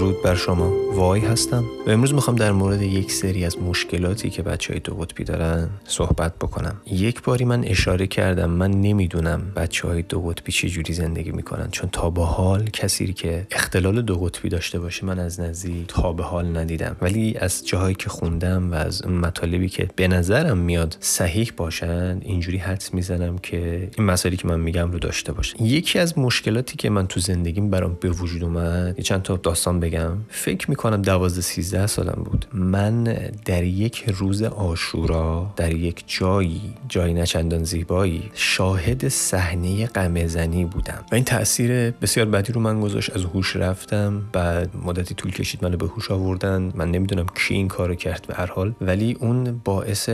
которые بر شما وای هستم. و امروز می‌خوام در مورد یک سری از مشکلاتی که بچه های دو قطبی دارن صحبت بکنم. یک باری من اشاره کردم من نمی‌دونم بچه های دو قطبی چه جوری زندگی می‌کنن چون تا به حال کسی که اختلال دو قطبی داشته باشه من از نزدیک تا به حال ندیدم. ولی از جاهایی که خوندم و از مطالبی که به نظرم میاد صحیح باشن اینجوری حدس می‌زنم که این مسائلی که من میگم رو داشته باشن. یکی از مشکلاتی که من تو زندگیم برام به وجود اومد چند تا داستان بگم. فکر می‌کنم دوازده سیزده سالم بود. من در یک روز آشورا در یک جایی جایی نچندان زیبایی شاهد صحنه قمزنی بودم. و این تاثیر بسیار بدی رو من گذاشت. از هوش رفتم بعد مدتی طول کشید منو به هوش آوردن. من نمی‌دونم کی این کارو کرد به هر حال. ولی اون باعث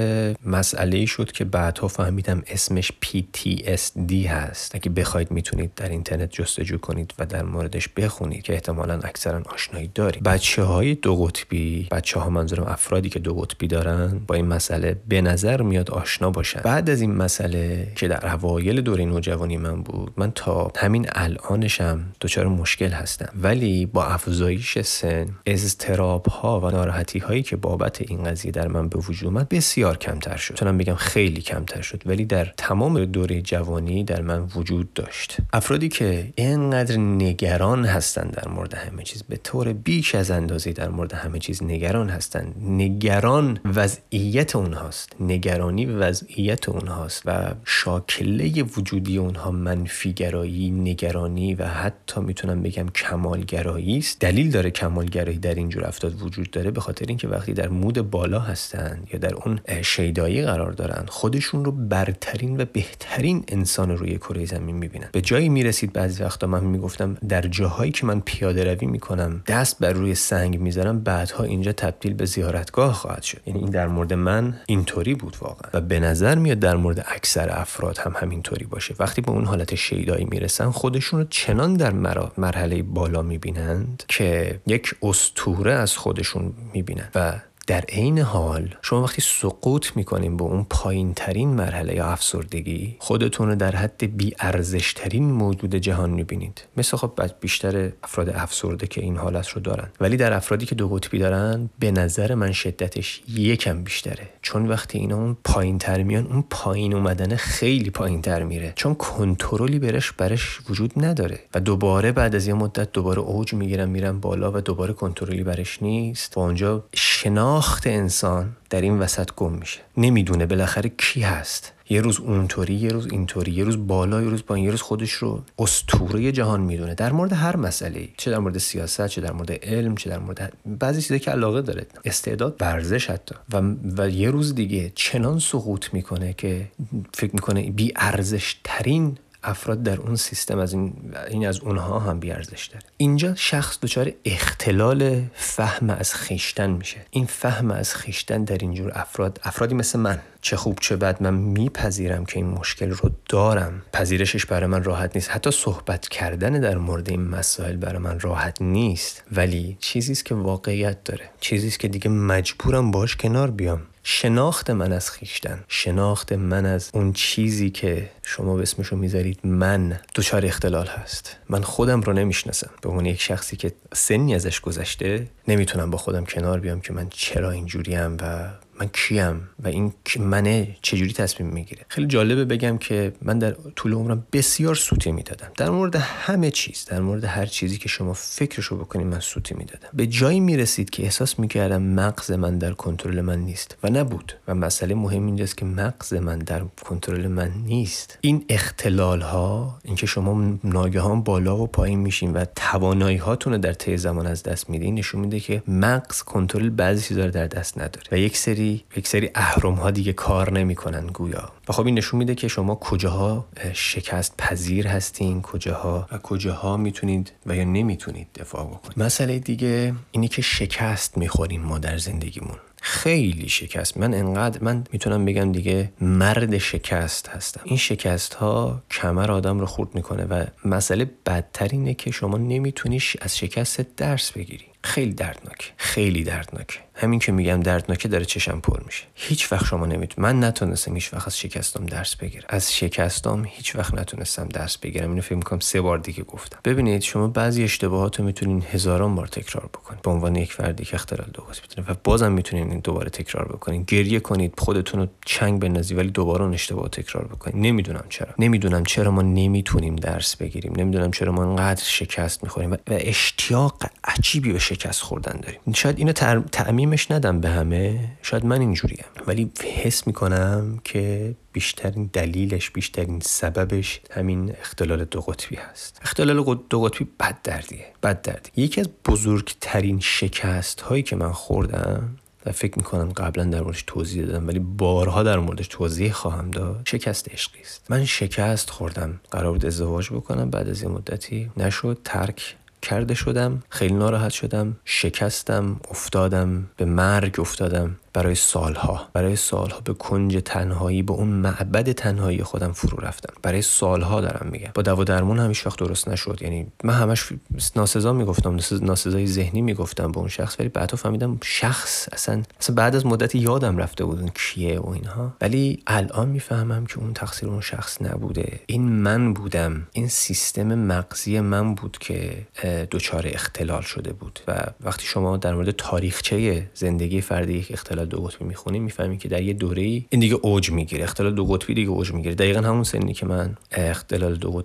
مسئله شد که بعدها فهمیدم اسمش PTSD هست. اگه بخواید می‌تونید در اینترنت جستجو کنید و در موردش بخونید که احتمالا اکثرا آشنایی دارید بچه های دو قطبی بچه ها منظورم افرادی که دو قطبی دارن با این مسئله به نظر میاد آشنا باشن. بعد از این مسئله که در اوایل دوره نوجوانی من بود من تا همین الانشم دچار مشکل هستم. ولی با افزایش سن اضطراب ها و ناراحتی هایی که بابت این قضیه در من به وجود اومد بسیار کمتر شد. می‌تونم بگم خیلی کمتر شد. ولی در تمام دوره جوانی در من وجود داشت. افرادی که اینقدر نگران هستند در مورد همه چیز به طور بیش از اندازه در مورد همه چیز نگران هستند. نگران وضعیت اونهاست. نگرانی وضعیت اونهاست و شاکله وجودی اونها منفیگرایی نگرانی و حتی می‌تونم بگم کمالگرایی است. دلیل داره کمالگرایی در اینجور افراد وجود داره به خاطر اینکه وقتی در مود بالا هستند یا در اون شیدایی قرار دارن خودشون رو برترین و بهترین انسان روی کره زمین می‌بینن. به جایی می‌رسید بعضی وقتا من می‌گفتم در جاهایی که من پیاده روی می‌کنم دست بر روی سنگ می‌ذارم بعدها اینجا تبدیل به زیارتگاه خواهد شد. یعنی این در مورد من اینطوری بود واقعا. و به نظر میاد در مورد اکثر افراد هم همینطوری باشه. وقتی به اون حالت شیدایی می‌رسن خودشون رو چنان در مرحله بالا می‌بینند که یک استوره از خودشون می‌بینند و در عین حال شما وقتی سقوط می‌کنیم به اون پایین ترین مرحله یا افسردگی خودتون رو در حد بی ارزش ترین موجود جهان می‌بینید. مثل خب بیشتر افراد افسرده که این حالت رو دارن. ولی در افرادی که دو قطبی دارن به نظر من شدتش یکم بیشتره. چون وقتی اینا اون پایین تر میان اون پایین اومدن خیلی پایین تر میره. چون کنترلی برش برش وجود نداره. و دوباره بعد از یه مدت دوباره اوج می‌گیرن میرن بالا و دوباره کنترلی برش نیست. و اونجا شنا شناخت انسان در این وسط گم میشه. نمی‌دونه بالاخره کی هست. یه روز اونطوری یه روز اینطوری یه روز بالا یه روز پایین یه روز خودش رو اسطوره جهان می‌دونه. در مورد هر مسئله چه در مورد سیاست چه در مورد علم چه در مورد بعضی چیزا که علاقه داره. استعداد ورزش حتی. و, و یه روز دیگه چنان سقوط می‌کنه که فکر می‌کنه بی ارزش ترین افراد در اون سیستم از این, این از اونها هم بیارزش داره. اینجا شخص دچار اختلال فهم از خیشتن میشه. این فهم از خیشتن در اینجور افراد افرادی مثل من چه خوب چه بد من میپذیرم که این مشکل رو دارم. پذیرشش برای من راحت نیست. حتی صحبت کردن در مورد این مسائل برای من راحت نیست. ولی چیزی است که واقعیت داره. چیزی است که دیگه مجبورم باش کنار بیام. شناخت من از خیشتن شناخت من از اون چیزی که شما به اسمشو می‌ذارید من دچار اختلال هست. من خودم رو نمی‌شناسم. به عنوان یک شخصی که سنی ازش گذشته نمی‌تونم با خودم کنار بیام که من چرا اینجوریم و من کیم و این منه چجوری تصمیم می‌گیره؟ خیلی جالبه بگم که من در طول عمرم بسیار سوتی می‌دادم. در مورد همه چیز در مورد هر چیزی که شما فکرشو بکنید من سوتی می‌دادم. به جایی می‌رسید که احساس می‌کردم مغز من در کنترل من نیست و نبود و مسئله مهم اینجاست که مغز من در کنترل من نیست. این اختلال ها اینکه شما ناگهان بالا و پایین میشین و توانایی هاتون رو در طی زمان از دست میدین نشون میده که مغز کنترل بعضی چیزا رو در دست نداره. و یک سری یک سری اهرم ها دیگه کار نمی‌کنن گویا. و خب این نشون میده که شما کجاها شکست پذیر هستین کجاها و کجاها می‌تونید و یا نمی‌تونید دفاع بکنید. مسئله دیگه اینی که شکست می‌خوریم ما در زندگیمون. خیلی شکست. من انقدر من می‌تونم بگم دیگه مرد شکست هستم. این شکست ها کمر آدم رو خورد می‌کنه و مسئله بدتر اینه که شما نمی‌تونی از شکست درس بگیری. خیلی دردناک خیلی دردناک همین که میگم دردناکه داره چشم پر میشه. هیچ وقت شما نمی‌تونید من نتونستم هیچ وقت از شکستم درس بگیرم. از شکستم هیچ وقت نتونستم درس بگیرم. اینو فکر می‌کنم سه بار دیگه گفتم. ببینید شما بعضی اشتباهات رو می‌تونین هزاران بار تکرار بکنید. به عنوان یک فردی که اختلال دو قطبی و بازم می‌تونین این دوباره تکرار بکنید. گریه کنید خودتون رو چنگ بندازید ولی دوباره اون اشتباه تکرار بکنید. نمی‌دونم چرا. نمی‌دونم چرا ما نمی‌تونیم درس بگیریم. نمی‌دونم چرا ما انقدر شکست می‌خوریم و اشتیاق عجیبی به شکست خوردن داریم. شاید اینو تعمیمش ندم به همه. شاید من اینجوریم. ولی حس می‌کنم که بیشترین دلیلش بیشترین سببش همین اختلال دو قطبی هست. اختلال دو قطبی بد دردیه بد دردی یکی از بزرگترین شکست هایی که من خوردم و فکر می‌کنم قبلا در موردش توضیح دادم ولی بارها در موردش توضیح خواهم داد. شکست عشقی است من شکست خوردم. قرار بود ازدواج بکنم. بعد از یه مدتی نشد. ترک کرده شدم. خیلی ناراحت شدم. شکستم. افتادم. به مرگ افتادم. برای سالها برای سالها به کنج تنهایی به اون معبد تنهایی خودم فرو رفتم. برای سالها دارم میگم. با دوا درمون همیشه وقت درست نشد. یعنی من همش ناسزا می‌گفتم ناسزای ذهنی می‌گفتم به اون شخص ولی بعد فهمیدم شخص اصلا اصلا بعد از مدتی یادم رفته بود اون کیه و اینها. ولی الان می‌فهمم که اون تقصیر اون شخص نبوده. این من بودم. این سیستم مغزی من بود که دچار اختلال شده بود. و وقتی شما در مورد تاریخچه زندگی فردی یک اختلال دو قطبی می‌خونیم می‌فهمیم که در یه دوره ای این دیگه اوج می‌گیره. اختلال دو قطبی دیگه اوج می‌گیره. دقیقا همون سنی که من اختلال دو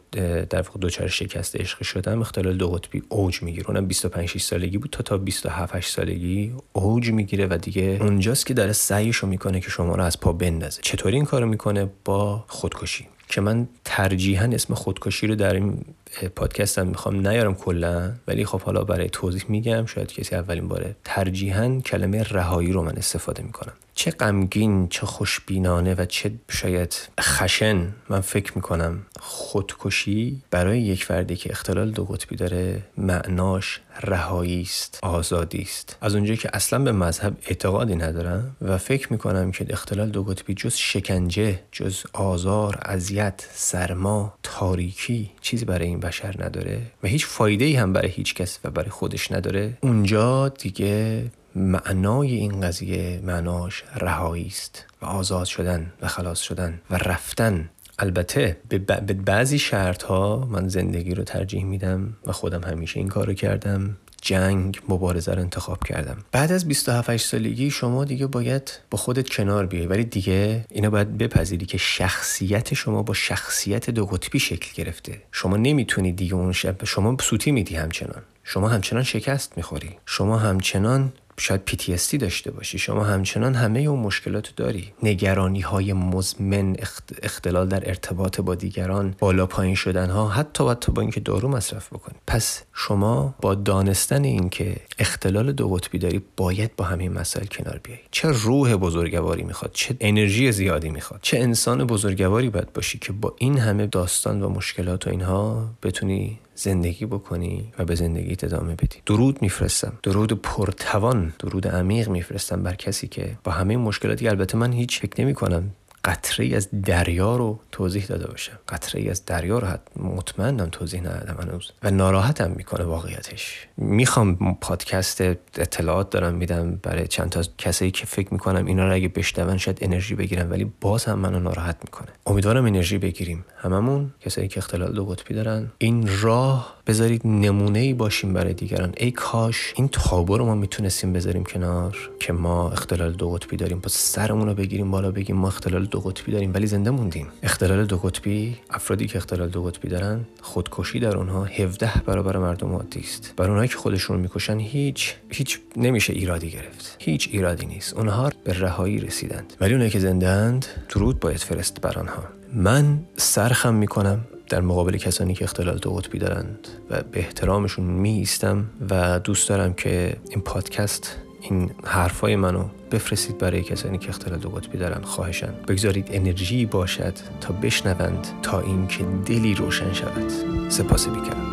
در واقع دوچار شکست عشق شدم اختلال دو قطبی اوج می‌گیره. اونم 25 6 سالگی بود. تا تا 27 8 سالگی اوج می‌گیره و دیگه اونجاست که داره سعیشو می‌کنه که شما رو از پا بندازه. چطوری این کارو می‌کنه؟ با خودکشی. که من ترجیحا اسم خودکشی رو در این پادکست هم می‌خوام نیارم کلا ولی خب حالا برای توضیح میگم شاید کسی اولین باره ترجیحا کلمه رهایی رو من استفاده می‌کنم. چه غمگین چه خوشبینانه و چه شاید خشن من فکر می‌کنم. خودکشی برای یک فردی که اختلال دو قطبی داره معناش رهایی است آزادی است. از اونجایی که اصلا به مذهب اعتقادی ندارم و فکر می‌کنم که اختلال دو قطبی جز شکنجه جز آزار اذیت سرما تاریکی چیزی برای این بشر نداره و هیچ فایده ای هم برای هیچ کس و برای خودش نداره. اونجا دیگه معنای این قضیه معناش رهایی است و آزاد شدن و خلاص شدن و رفتن. البته به بعضی شرط ها من زندگی رو ترجیح میدم و خودم همیشه این کارو کردم. جنگ مبارزه رو انتخاب کردم. بعد از 27 سالگی شما دیگه باید با خودت کنار بیای. ولی دیگه اینا باید بپذیری که شخصیت شما با شخصیت دو قطبی شکل گرفته. شما نمی‌تونی دیگه اون شب شما سوتی میدی همچنان. شما همچنان شکست می‌خوری. شما همچنان شاید PTSD داشته باشی. شما همچنان همه اون مشکلات داری. نگرانی های مزمن اختلال در ارتباط با دیگران بالا پایین شدن ها حتی حتی با اینکه دارو مصرف بکنی. پس شما با دانستن اینکه اختلال دو قطبی داری باید با همین مسائل کنار بیای. چه روح بزرگواری می‌خواد چه انرژی زیادی می‌خواد چه انسان بزرگواری باید باشی که با این همه داستان و مشکلات و اینها بتونی زندگی بکنی و به زندگی ادامه بدی. درود میفرستم. درود پرتوان. درود عمیق میفرستم بر کسی که با همه مشکلاتی البته من هیچ فکر نمی کنم قطره از دریا رو توضیح داده باشم قطره از دریا رو مطمئنم توضیح ندادم هنوز. و ناراحتم می‌کنه واقعیتش. می‌خوام پادکست اطلاعات دارم میدم برای چند تا کسایی که فکر می‌کنم اینا رو اگه بشنون شاید انرژی بگیرم ولی باز هم منو ناراحت می‌کنه. امیدوارم انرژی بگیریم. هممون کسایی که اختلال دو قطبی دارن این راه بذارید نمونه ای باشیم برای دیگران. ای کاش این تابو رو ما می‌تونستیم بذاریم کنار که ما اختلال دو قطبی داریم. با سرمون رو بگیریم بالا بگیم ما اختلال دو قطبی داریم ولی زنده موندیم. اختلال دو قطبی افرادی که اختلال دو قطبی دارن خودکشی در اونها 17 برابر مردم عادی است. برای اونایی که خودشون می‌کشن هیچ هیچ نمیشه ایرادی گرفت. هیچ ایرادی نیست. اونها به رهایی رسیدند. ولی اونایی که زنده اند درود باید فرست بر آنها. من سرخم می‌کنم. در مقابل کسانی که اختلال دو قطبی دارند و به احترامشون می و دوست دارم که این پادکست این حرفای منو بفرستید برای کسانی که اختلال دو قطبی دارن خواهشن بگذارید انرژی باشد تا بشنوند تا اینکه دلی روشن شود. سپاس بیکرم.